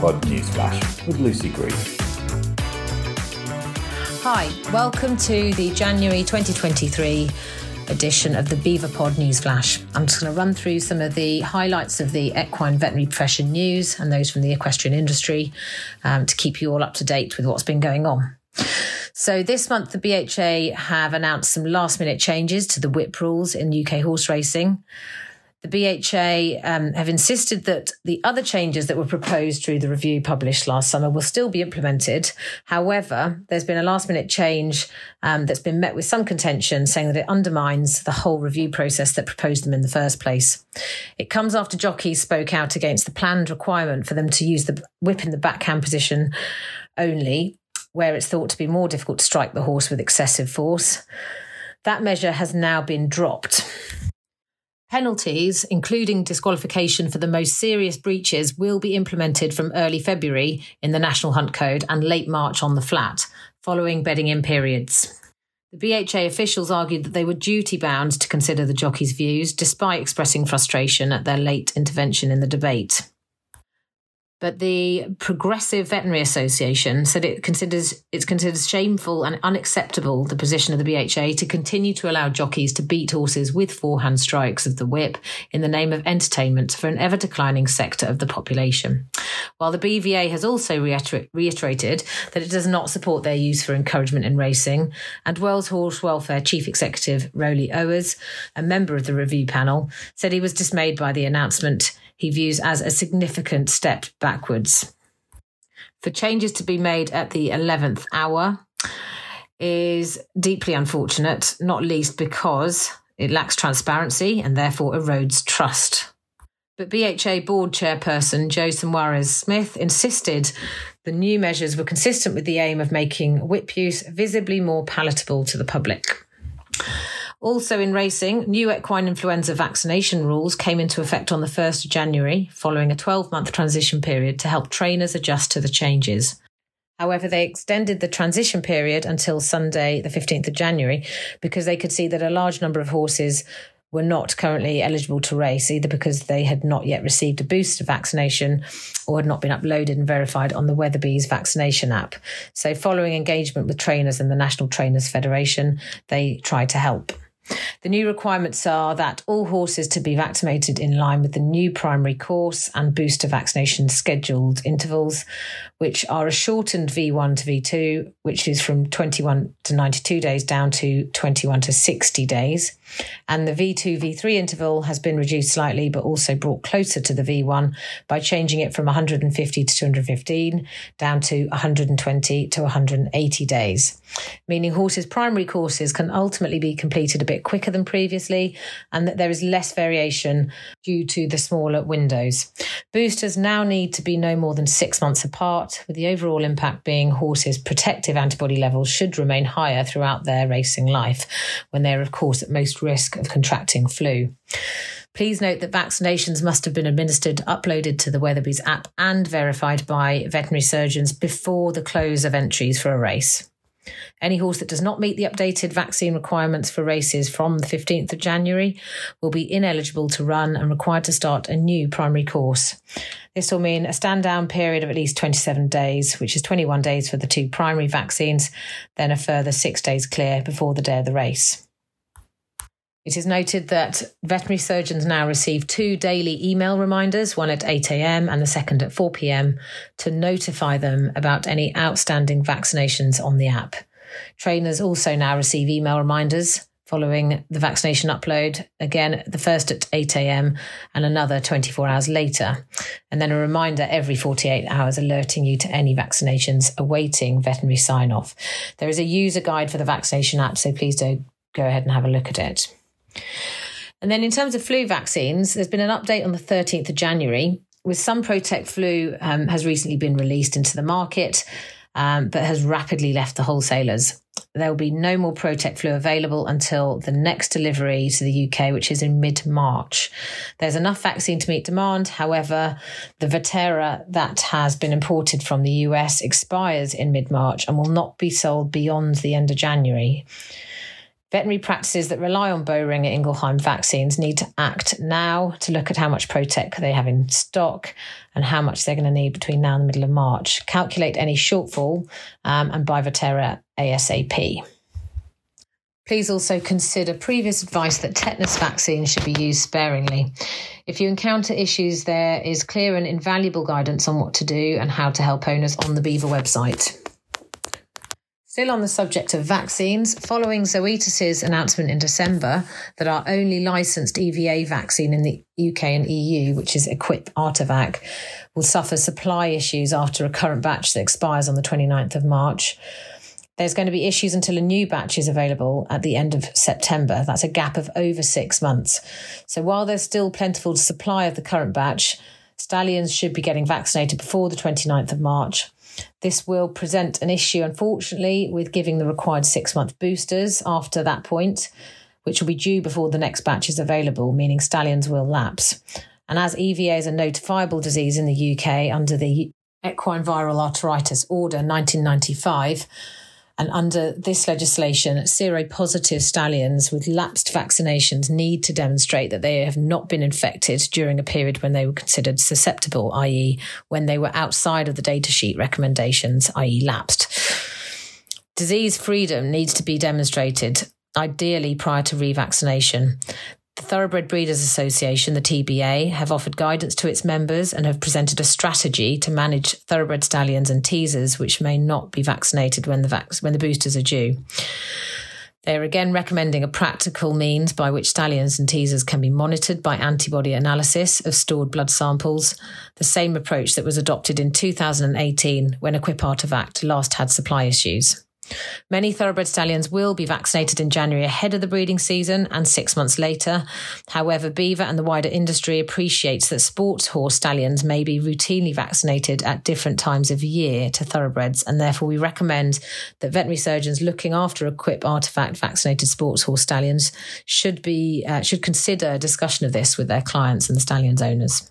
BEVApod Newsflash with Lucy Green. Hi, welcome to the January 2023 edition of the BEVA Pod Newsflash. I'm just going to run through some of the highlights of the equine veterinary profession news and those from the equestrian industry um, to keep you all up to date with what's been going on. So this month, the BHA have announced some last minute changes to the whip rules in UK horse racing the BHA um, have insisted that the other changes that were proposed through the review published last summer will still be implemented. However, there's been a last minute change um, that's been met with some contention, saying that it undermines the whole review process that proposed them in the first place. It comes after jockeys spoke out against the planned requirement for them to use the whip in the backhand position only, where it's thought to be more difficult to strike the horse with excessive force. That measure has now been dropped. Penalties, including disqualification for the most serious breaches, will be implemented from early February in the National Hunt Code and late March on the flat, following bedding in periods. The BHA officials argued that they were duty bound to consider the jockeys' views, despite expressing frustration at their late intervention in the debate. But the Progressive Veterinary Association said it considers it's considered shameful and unacceptable the position of the BHA to continue to allow jockeys to beat horses with forehand strikes of the whip in the name of entertainment for an ever declining sector of the population. While the BVA has also reiter- reiterated that it does not support their use for encouragement in racing, and World Horse Welfare Chief Executive Roly Owers, a member of the review panel, said he was dismayed by the announcement he views as a significant step backwards. For changes to be made at the 11th hour is deeply unfortunate, not least because it lacks transparency and therefore erodes trust. But BHA board chairperson Joe Saumarez Smith insisted the new measures were consistent with the aim of making whip use visibly more palatable to the public. Also in racing, new equine influenza vaccination rules came into effect on the 1st of January, following a 12 month transition period to help trainers adjust to the changes. However, they extended the transition period until Sunday, the 15th of January, because they could see that a large number of horses were not currently eligible to race, either because they had not yet received a booster vaccination or had not been uploaded and verified on the Weatherbys vaccination app. So, following engagement with trainers and the National Trainers Federation, they tried to help. The new requirements are that all horses to be vaccinated in line with the new primary course and booster vaccination scheduled intervals, which are a shortened V1 to V2, which is from 21 to 92 days down to 21 to 60 days. And the V2 V3 interval has been reduced slightly, but also brought closer to the V1 by changing it from 150 to 215 down to 120 to 180 days, meaning horses' primary courses can ultimately be completed a bit quicker than previously and that there is less variation due to the smaller windows. Boosters now need to be no more than six months apart, with the overall impact being horses' protective antibody levels should remain higher throughout their racing life when they're, of course, at most risk of contracting flu. Please note that vaccinations must have been administered, uploaded to the Weatherbys app, and verified by veterinary surgeons before the close of entries for a race. Any horse that does not meet the updated vaccine requirements for races from the 15th of January will be ineligible to run and required to start a new primary course. This will mean a stand down period of at least 27 days, which is 21 days for the two primary vaccines, then a further six days clear before the day of the race. It is noted that veterinary surgeons now receive two daily email reminders, one at 8am and the second at 4pm, to notify them about any outstanding vaccinations on the app. Trainers also now receive email reminders following the vaccination upload, again, the first at 8am and another 24 hours later. And then a reminder every 48 hours alerting you to any vaccinations awaiting veterinary sign off. There is a user guide for the vaccination app, so please do go ahead and have a look at it. And then in terms of flu vaccines, there's been an update on the 13th of January with some ProteqFlu um, has recently been released into the market, um, but has rapidly left the wholesalers. There will be no more ProteqFlu available until the next delivery to the UK, which is in mid March. There's enough vaccine to meet demand. However, the Vetera that has been imported from the US expires in mid March and will not be sold beyond the end of January. Veterinary practices that rely on Boehringer Ingelheim vaccines need to act now to look at how much Proteq they have in stock and how much they're going to need between now and the middle of March. Calculate any shortfall um, and buy Vetera ASAP. Please also consider previous advice that tetanus vaccines should be used sparingly. If you encounter issues, there is clear and invaluable guidance on what to do and how to help owners on the BEVA website. Still on the subject of vaccines, following Zoetis's announcement in December that our only licensed EVA vaccine in the UK and EU, which is Equip will suffer supply issues after a current batch that expires on the 29th of March. There's going to be issues until a new batch is available at the end of September. That's a gap of over six months. So while there's still plentiful supply of the current batch, stallions should be getting vaccinated before the 29th of March. This will present an issue, unfortunately, with giving the required six month boosters after that point, which will be due before the next batch is available, meaning stallions will lapse. And as EVA is a notifiable disease in the UK under the Equine Viral Arteritis Order 1995, and under this legislation, seropositive stallions with lapsed vaccinations need to demonstrate that they have not been infected during a period when they were considered susceptible, i.e., when they were outside of the datasheet recommendations, i.e., lapsed. Disease freedom needs to be demonstrated ideally prior to revaccination. The Thoroughbred Breeders Association, the TBA, have offered guidance to its members and have presented a strategy to manage thoroughbred stallions and teasers which may not be vaccinated when the vac- when the boosters are due. They are again recommending a practical means by which stallions and teasers can be monitored by antibody analysis of stored blood samples, the same approach that was adopted in 2018 when Equip Artervac last had supply issues. Many thoroughbred stallions will be vaccinated in January ahead of the breeding season and six months later. However, BEVA and the wider industry appreciates that sports horse stallions may be routinely vaccinated at different times of year to thoroughbreds, and therefore we recommend that veterinary surgeons looking after Equip Artervac vaccinated sports horse stallions should be uh, should consider a discussion of this with their clients and the stallions owners.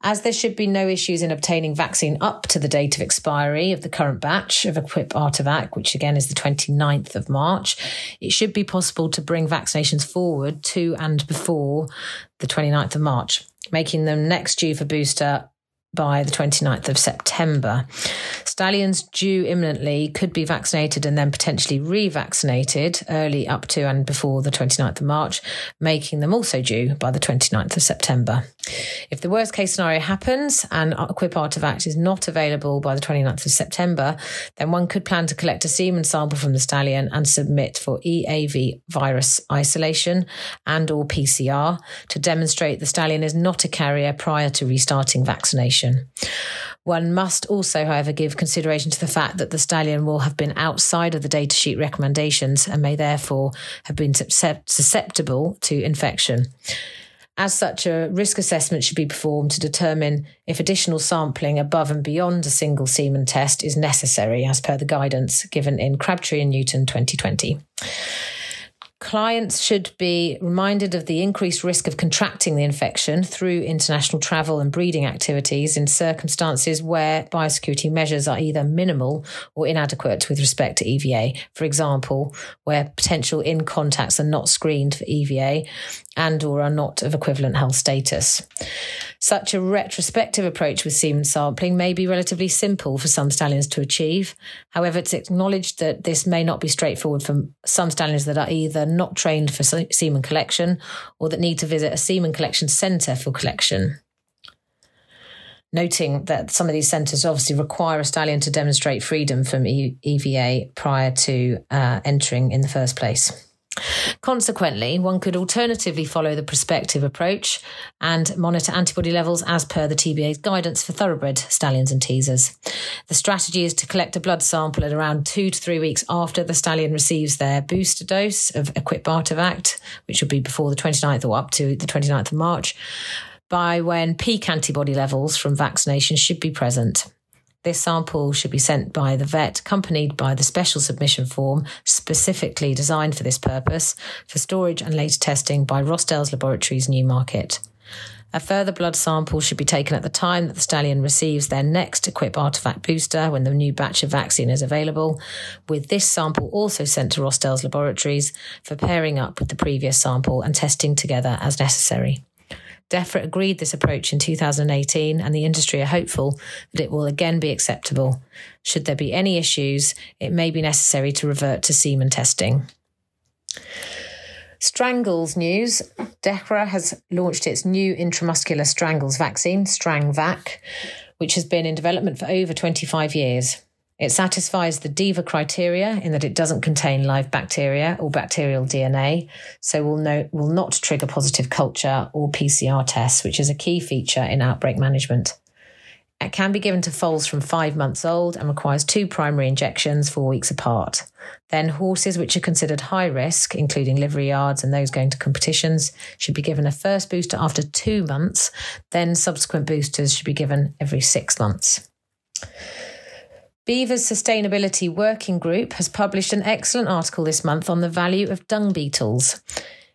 As there should be no issues in obtaining vaccine up to the date of expiry of the current batch of Equip Artervac, which again is the 29th of March, it should be possible to bring vaccinations forward to and before the 29th of March, making them next due for booster by the 29th of September. Stallions due imminently could be vaccinated and then potentially revaccinated early up to and before the 29th of March, making them also due by the 29th of September. If the worst case scenario happens and Equip Artervac is not available by the 29th of September, then one could plan to collect a semen sample from the stallion and submit for EAV virus isolation and or PCR to demonstrate the stallion is not a carrier prior to restarting vaccination. One must also, however, give consideration to the fact that the stallion will have been outside of the datasheet recommendations and may therefore have been susceptible to infection. As such, a risk assessment should be performed to determine if additional sampling above and beyond a single semen test is necessary, as per the guidance given in Crabtree and Newton 2020. Clients should be reminded of the increased risk of contracting the infection through international travel and breeding activities in circumstances where biosecurity measures are either minimal or inadequate with respect to EVA. For example, where potential in contacts are not screened for EVA and or are not of equivalent health status. Such a retrospective approach with semen sampling may be relatively simple for some stallions to achieve. However, it's acknowledged that this may not be straightforward for some stallions that are either not trained for semen collection or that need to visit a semen collection centre for collection noting that some of these centres obviously require a stallion to demonstrate freedom from EVA prior to uh, entering in the first place. Consequently, one could alternatively follow the prospective approach and monitor antibody levels as per the TBA's guidance for thoroughbred stallions and teasers. The strategy is to collect a blood sample at around two to three weeks after the stallion receives their booster dose of Equip Artervac, which will be before the 29th or up to the 29th of March, by when peak antibody levels from vaccination should be present. This sample should be sent by the vet, accompanied by the special submission form specifically designed for this purpose for storage and later testing by Rossdales Laboratories Newmarket. A further blood sample should be taken at the time that the stallion receives their next Equip Artervac booster when the new batch of vaccine is available, with this sample also sent to Rossdales laboratories for pairing up with the previous sample and testing together as necessary. DEFRA agreed this approach in 2018, and the industry are hopeful that it will again be acceptable. Should there be any issues, it may be necessary to revert to semen testing. Strangles news. DEFRA has launched its new intramuscular strangles vaccine, StrangVac, which has been in development for over 25 years. It satisfies the DIVA criteria in that it doesn't contain live bacteria or bacterial DNA, so will, no, will not trigger positive culture or PCR tests, which is a key feature in outbreak management. It can be given to foals from five months old and requires two primary injections four weeks apart. Then, horses which are considered high risk, including livery yards and those going to competitions, should be given a first booster after two months. Then, subsequent boosters should be given every six months. BEVA's Sustainability Working Group has published an excellent article this month on the value of dung beetles.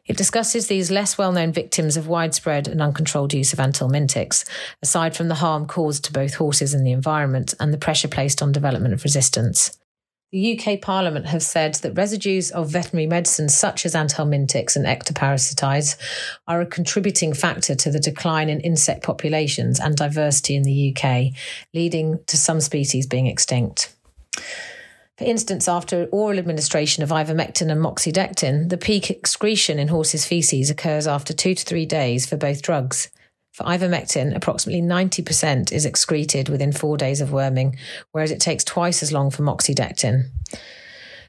It discusses these less well known victims of widespread and uncontrolled use of anthelmintics, aside from the harm caused to both horses and the environment and the pressure placed on development of resistance. The UK Parliament have said that residues of veterinary medicines such as anthelmintics and ectoparasiticides are a contributing factor to the decline in insect populations and diversity in the UK, leading to some species being extinct. For instance, after oral administration of ivermectin and moxidectin, the peak excretion in horses' feces occurs after two to three days for both drugs. For ivermectin, approximately 90% is excreted within four days of worming, whereas it takes twice as long for moxidectin.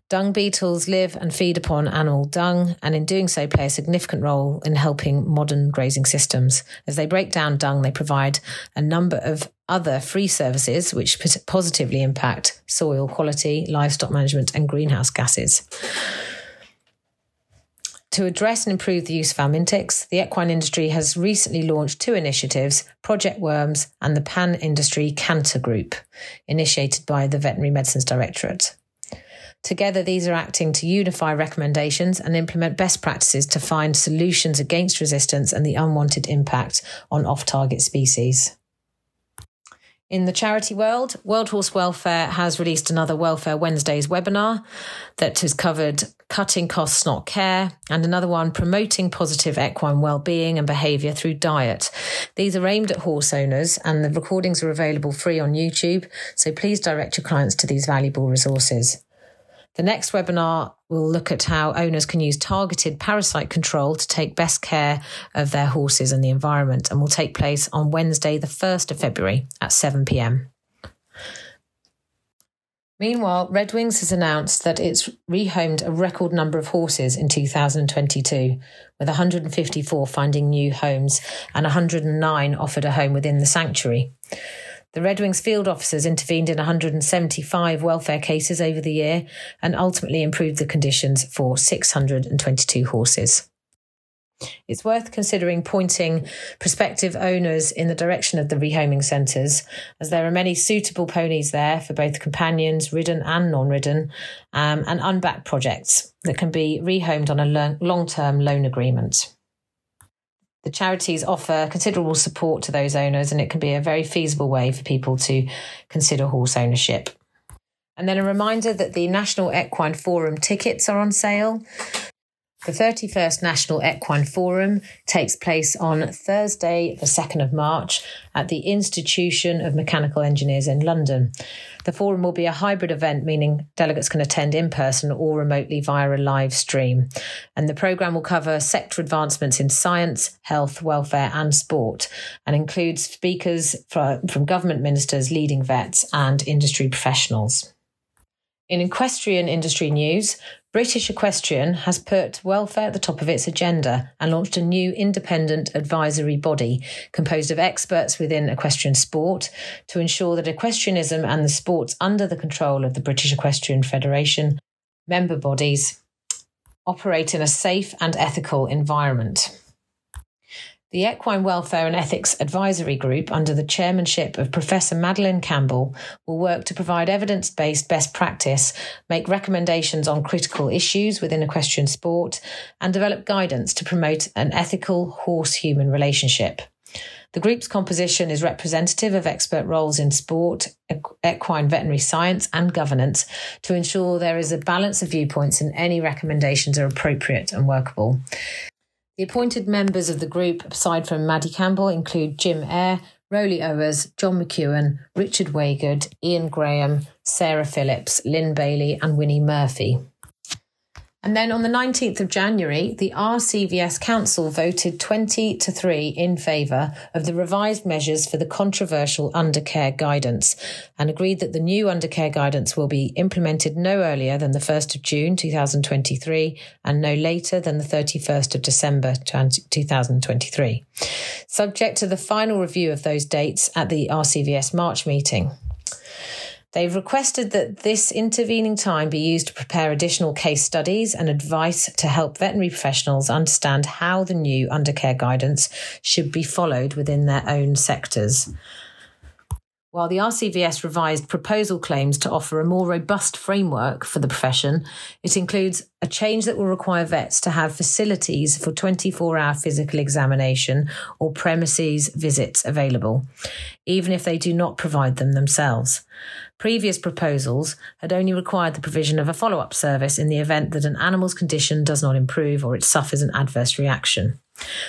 Dung beetles live and feed upon animal dung, and in doing so, play a significant role in helping modern grazing systems. As they break down dung, they provide a number of other free services which positively impact soil quality, livestock management, and greenhouse gases. To address and improve the use of anthelmintics, the equine industry has recently launched two initiatives Project Worms and the Pan Industry Canter Group, initiated by the Veterinary Medicines Directorate. Together, these are acting to unify recommendations and implement best practices to find solutions against resistance and the unwanted impact on off target species. In the charity world, World Horse Welfare has released another Welfare Wednesdays webinar that has covered cutting costs, not care, and another one promoting positive equine well-being and behaviour through diet. These are aimed at horse owners, and the recordings are available free on YouTube. So please direct your clients to these valuable resources. The next webinar will look at how owners can use targeted parasite control to take best care of their horses and the environment and will take place on Wednesday, the 1st of February at 7 pm. Meanwhile, Redwings has announced that it's rehomed a record number of horses in 2022, with 154 finding new homes and 109 offered a home within the sanctuary. The Redwings field officers intervened in 175 welfare cases over the year and ultimately improved the conditions for 622 horses. It's worth considering pointing prospective owners in the direction of the rehoming centres, as there are many suitable ponies there for both companions, ridden and non ridden, um, and unbacked projects that can be rehomed on a long term loan agreement. The charities offer considerable support to those owners, and it can be a very feasible way for people to consider horse ownership. And then a reminder that the National Equine Forum tickets are on sale. The 31st National Equine Forum takes place on Thursday, the 2nd of March, at the Institution of Mechanical Engineers in London. The forum will be a hybrid event, meaning delegates can attend in person or remotely via a live stream. And the programme will cover sector advancements in science, health, welfare, and sport, and includes speakers from government ministers, leading vets, and industry professionals. In equestrian industry news, British Equestrian has put welfare at the top of its agenda and launched a new independent advisory body composed of experts within equestrian sport to ensure that equestrianism and the sports under the control of the British Equestrian Federation member bodies operate in a safe and ethical environment. The Equine Welfare and Ethics Advisory Group, under the chairmanship of Professor Madeleine Campbell, will work to provide evidence based best practice, make recommendations on critical issues within equestrian sport, and develop guidance to promote an ethical horse human relationship. The group's composition is representative of expert roles in sport, equine veterinary science, and governance to ensure there is a balance of viewpoints and any recommendations are appropriate and workable. The appointed members of the group, aside from Maddie Campbell, include Jim Eyre, Roly Owers, John McEwen, Richard Waygood, Ian Graham, Sarah Phillips, Lynn Bailey, and Winnie Murphy. And then on the 19th of January, the RCVS Council voted 20 to 3 in favour of the revised measures for the controversial undercare guidance and agreed that the new undercare guidance will be implemented no earlier than the 1st of June 2023 and no later than the 31st of December 2023, subject to the final review of those dates at the RCVS March meeting. They've requested that this intervening time be used to prepare additional case studies and advice to help veterinary professionals understand how the new undercare guidance should be followed within their own sectors. While the RCVS revised proposal claims to offer a more robust framework for the profession, it includes a change that will require vets to have facilities for 24 hour physical examination or premises visits available, even if they do not provide them themselves. Previous proposals had only required the provision of a follow up service in the event that an animal's condition does not improve or it suffers an adverse reaction.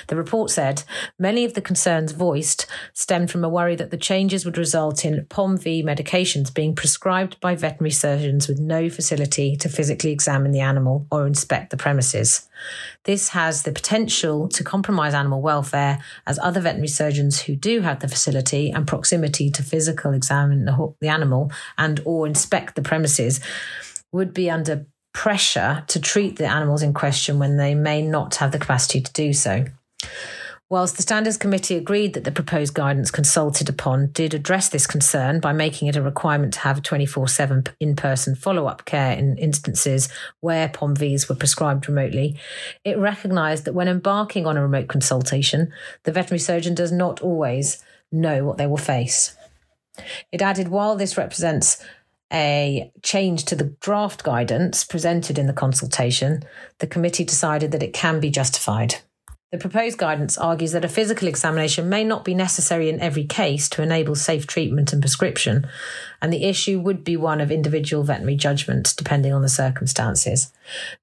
The report said many of the concerns voiced stemmed from a worry that the changes would result in POMV medications being prescribed by veterinary surgeons with no facility to physically examine the animal or inspect the premises. This has the potential to compromise animal welfare as other veterinary surgeons who do have the facility and proximity to physical examine the, the animal and or inspect the premises would be under pressure to treat the animals in question when they may not have the capacity to do so. Whilst the Standards Committee agreed that the proposed guidance consulted upon did address this concern by making it a requirement to have 24 7 in person follow up care in instances where POMVs were prescribed remotely, it recognised that when embarking on a remote consultation, the veterinary surgeon does not always know what they will face. It added while this represents a change to the draft guidance presented in the consultation, the committee decided that it can be justified. The proposed guidance argues that a physical examination may not be necessary in every case to enable safe treatment and prescription, and the issue would be one of individual veterinary judgment depending on the circumstances.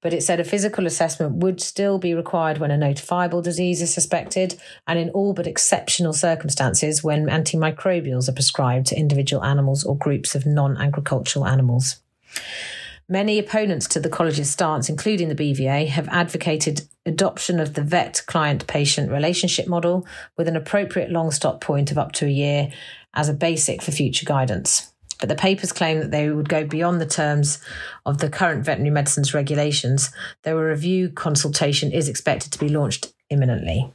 But it said a physical assessment would still be required when a notifiable disease is suspected, and in all but exceptional circumstances when antimicrobials are prescribed to individual animals or groups of non agricultural animals. Many opponents to the college's stance, including the BVA, have advocated adoption of the vet client patient relationship model with an appropriate long stop point of up to a year as a basic for future guidance. But the papers claim that they would go beyond the terms of the current veterinary medicines regulations, though a review consultation is expected to be launched imminently.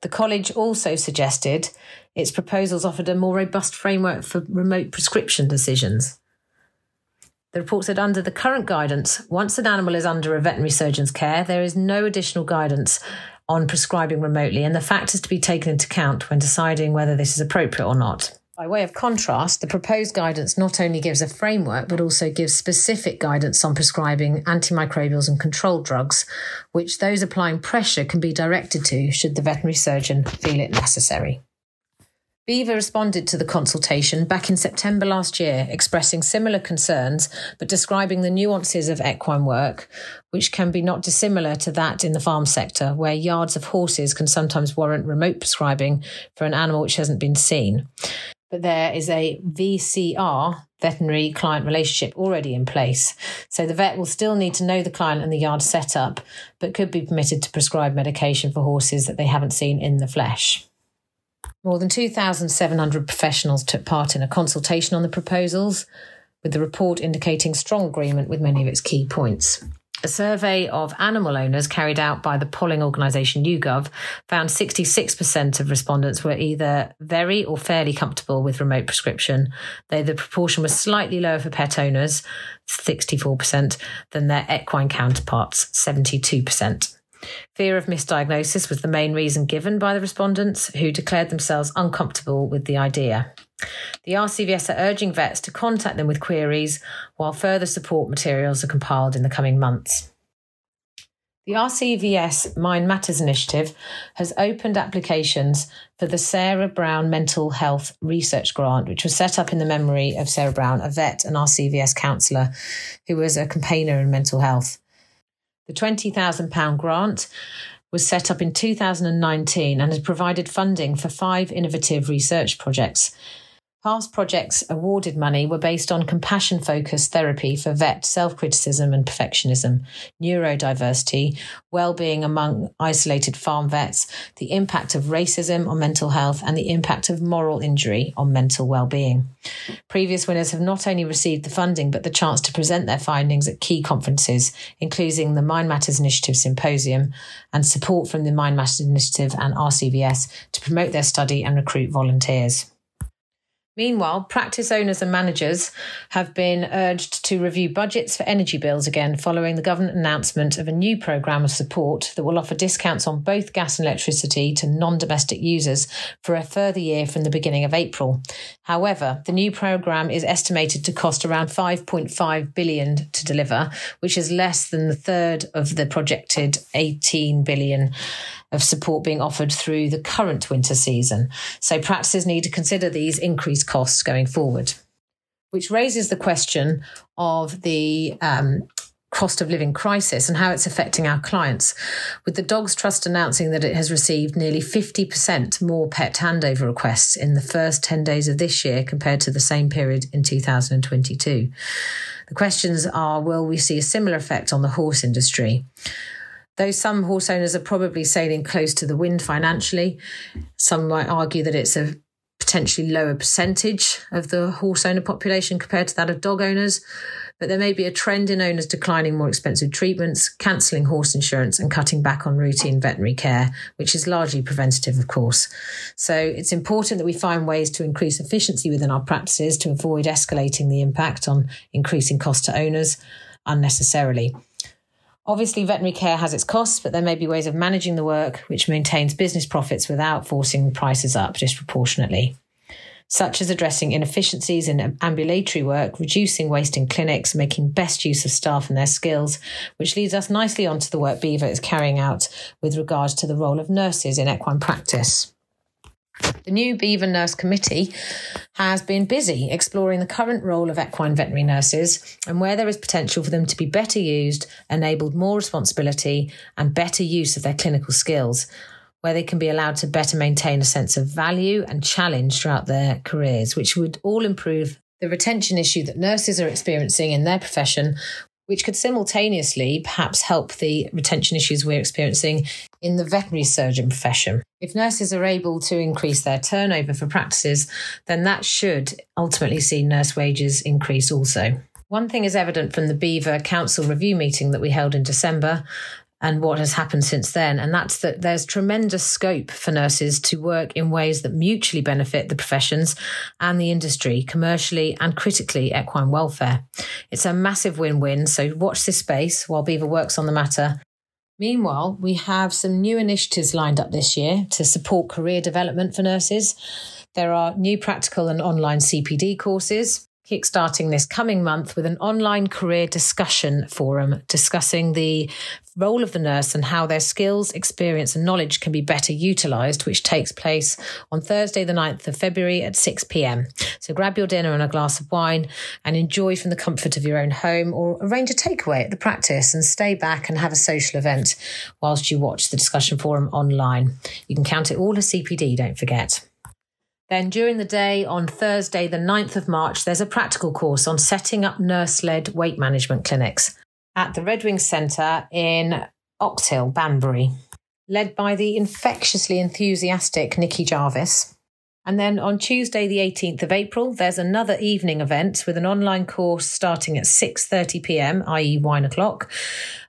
The college also suggested its proposals offered a more robust framework for remote prescription decisions. The report said under the current guidance, once an animal is under a veterinary surgeon's care, there is no additional guidance on prescribing remotely, and the factors to be taken into account when deciding whether this is appropriate or not. By way of contrast, the proposed guidance not only gives a framework, but also gives specific guidance on prescribing antimicrobials and controlled drugs, which those applying pressure can be directed to should the veterinary surgeon feel it necessary. BEVA responded to the consultation back in September last year, expressing similar concerns, but describing the nuances of equine work, which can be not dissimilar to that in the farm sector, where yards of horses can sometimes warrant remote prescribing for an animal which hasn't been seen. But there is a VCR, veterinary client relationship, already in place. So the vet will still need to know the client and the yard setup, but could be permitted to prescribe medication for horses that they haven't seen in the flesh. More than 2,700 professionals took part in a consultation on the proposals, with the report indicating strong agreement with many of its key points. A survey of animal owners carried out by the polling organisation YouGov found 66% of respondents were either very or fairly comfortable with remote prescription, though the proportion was slightly lower for pet owners, 64%, than their equine counterparts, 72%. Fear of misdiagnosis was the main reason given by the respondents, who declared themselves uncomfortable with the idea. The RCVS are urging vets to contact them with queries while further support materials are compiled in the coming months. The RCVS Mind Matters initiative has opened applications for the Sarah Brown Mental Health Research Grant, which was set up in the memory of Sarah Brown, a vet and RCVS counsellor who was a campaigner in mental health. The £20,000 grant was set up in 2019 and has provided funding for five innovative research projects Past projects awarded money were based on compassion focused therapy for vet self criticism and perfectionism, neurodiversity, well being among isolated farm vets, the impact of racism on mental health, and the impact of moral injury on mental well being. Previous winners have not only received the funding, but the chance to present their findings at key conferences, including the Mind Matters Initiative Symposium and support from the Mind Matters Initiative and RCVS to promote their study and recruit volunteers. Meanwhile, practice owners and managers have been urged to review budgets for energy bills again following the government announcement of a new programme of support that will offer discounts on both gas and electricity to non domestic users for a further year from the beginning of April. However, the new programme is estimated to cost around 5.5 billion to deliver, which is less than the third of the projected 18 billion of support being offered through the current winter season. So practices need to consider these increased costs going forward. Which raises the question of the um, cost of living crisis and how it's affecting our clients. With the Dogs Trust announcing that it has received nearly 50% more pet handover requests in the first 10 days of this year compared to the same period in 2022. The questions are will we see a similar effect on the horse industry? Though some horse owners are probably sailing close to the wind financially, some might argue that it's a potentially lower percentage of the horse owner population compared to that of dog owners. But there may be a trend in owners declining more expensive treatments, cancelling horse insurance, and cutting back on routine veterinary care, which is largely preventative, of course. So it's important that we find ways to increase efficiency within our practices to avoid escalating the impact on increasing cost to owners unnecessarily. Obviously, veterinary care has its costs, but there may be ways of managing the work which maintains business profits without forcing prices up disproportionately, such as addressing inefficiencies in ambulatory work, reducing waste in clinics, making best use of staff and their skills, which leads us nicely onto the work BEVA is carrying out with regards to the role of nurses in equine practice. The new BEVA Nurse Committee has been busy exploring the current role of equine veterinary nurses and where there is potential for them to be better used, enabled more responsibility and better use of their clinical skills, where they can be allowed to better maintain a sense of value and challenge throughout their careers, which would all improve the retention issue that nurses are experiencing in their profession which could simultaneously perhaps help the retention issues we're experiencing in the veterinary surgeon profession. If nurses are able to increase their turnover for practices, then that should ultimately see nurse wages increase also. One thing is evident from the BEVA Council review meeting that we held in December and what has happened since then. And that's that there's tremendous scope for nurses to work in ways that mutually benefit the professions and the industry, commercially and critically equine welfare. It's a massive win win. So watch this space while BEVA works on the matter. Meanwhile, we have some new initiatives lined up this year to support career development for nurses. There are new practical and online CPD courses kickstarting this coming month with an online career discussion forum discussing the role of the nurse and how their skills, experience, and knowledge can be better utilised, which takes place on Thursday, the 9th of February at 6 pm. So grab your dinner and a glass of wine and enjoy from the comfort of your own home or arrange a takeaway at the practice and stay back and have a social event whilst you watch the discussion forum online. You can count it all as CPD, don't forget. Then during the day on Thursday, the 9th of March, there's a practical course on setting up nurse led weight management clinics at the Red Wing Centre in Oxhill, Banbury, led by the infectiously enthusiastic Nikki Jarvis. And then on Tuesday, the 18th of April, there's another evening event with an online course starting at 6:30 p.m., i.e., 1 o'clock,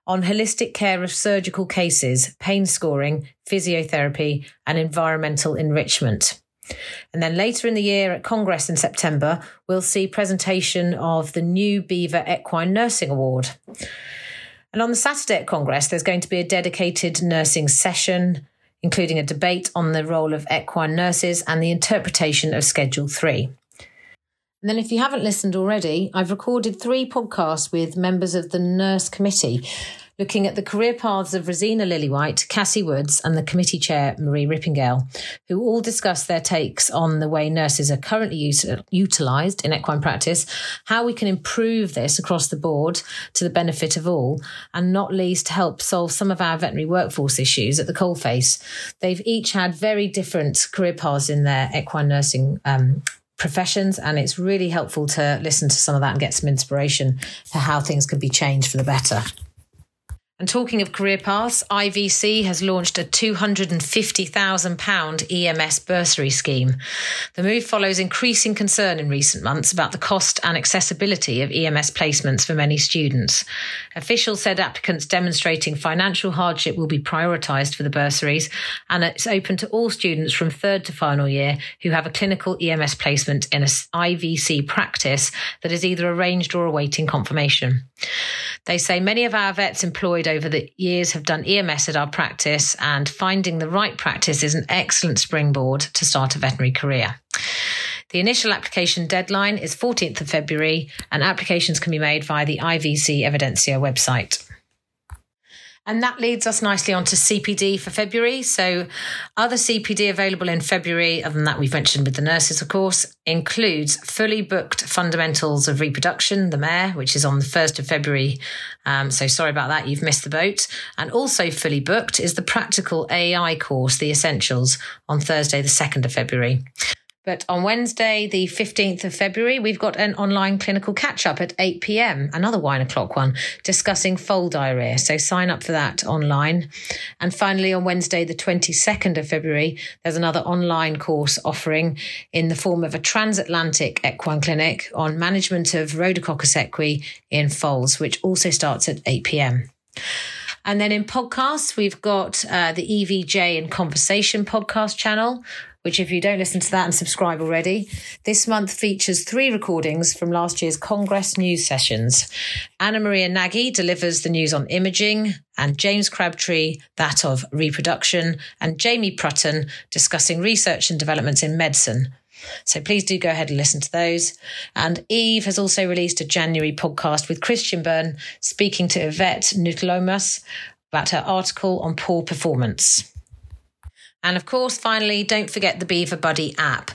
on holistic care of surgical cases, pain scoring, physiotherapy, and environmental enrichment. And then later in the year at Congress in September, we'll see presentation of the new BEVA Equine Nursing Award. And on the Saturday at Congress, there's going to be a dedicated nursing session, including a debate on the role of equine nurses and the interpretation of Schedule 3. And then, if you haven't listened already, I've recorded three podcasts with members of the Nurse Committee looking at the career paths of Rosina Lillywhite, Cassie Woods, and the committee chair, Marie Rippingale, who all discuss their takes on the way nurses are currently utilised in equine practice, how we can improve this across the board to the benefit of all, and not least help solve some of our veterinary workforce issues at the coalface. They've each had very different career paths in their equine nursing um, professions and it's really helpful to listen to some of that and get some inspiration for how things could be changed for the better. And talking of career paths, IVC has launched a £250,000 EMS bursary scheme. The move follows increasing concern in recent months about the cost and accessibility of EMS placements for many students. Officials said applicants demonstrating financial hardship will be prioritised for the bursaries, and it's open to all students from third to final year who have a clinical EMS placement in an IVC practice that is either arranged or awaiting confirmation. They say many of our vets employed over the years have done EMS at our practice, and finding the right practice is an excellent springboard to start a veterinary career. The initial application deadline is 14th of February, and applications can be made via the IVC Evidensia website. And that leads us nicely on to CPD for February. So, other CPD available in February, other than that we've mentioned with the nurses, of course, includes fully booked fundamentals of reproduction, the mare, which is on the 1st of February. Um, so, sorry about that, you've missed the boat. And also fully booked is the practical AI course, the essentials, on Thursday, the 2nd of February. But on Wednesday, the 15th of February, we've got an online clinical catch up at 8 pm, another wine o'clock one, discussing foal diarrhea. So sign up for that online. And finally, on Wednesday, the 22nd of February, there's another online course offering in the form of a transatlantic equine clinic on management of Rhodococcus equi in foals, which also starts at 8 pm. And then in podcasts, we've got uh, the EVJ and Conversation podcast channel, which, if you don't listen to that and subscribe already, this month features three recordings from last year's Congress news sessions. Anna Maria Nagy delivers the news on imaging, and James Crabtree that of reproduction, and Jamie Prutton discussing research and developments in medicine. So please do go ahead and listen to those. And Eve has also released a January podcast with Christian Byrne speaking to Yvette Nutlomas about her article on poor performance. And of course, finally, don't forget the BEVA Buddy app.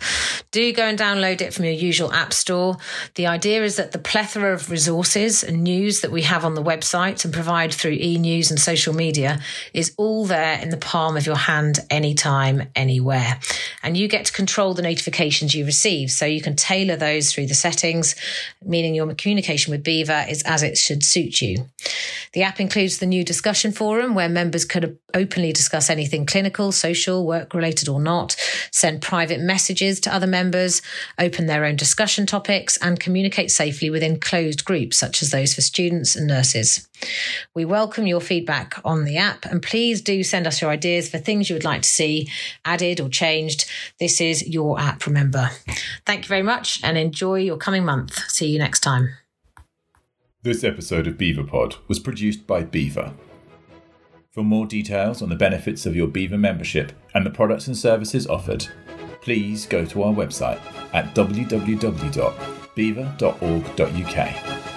Do go and download it from your usual app store. The idea is that the plethora of resources and news that we have on the website and provide through e news and social media is all there in the palm of your hand, anytime, anywhere. And you get to control the notifications you receive. So you can tailor those through the settings, meaning your communication with BEVA is as it should suit you. The app includes the new discussion forum where members could openly discuss anything clinical, social, work related or not, send private messages to other members, open their own discussion topics, and communicate safely within closed groups, such as those for students and nurses. We welcome your feedback on the app and please do send us your ideas for things you would like to see added or changed. This is your app, remember. Thank you very much and enjoy your coming month. See you next time. This episode of BEVApod was produced by BEVA. For more details on the benefits of your BEVA membership and the products and services offered, please go to our website at www.beva.org.uk.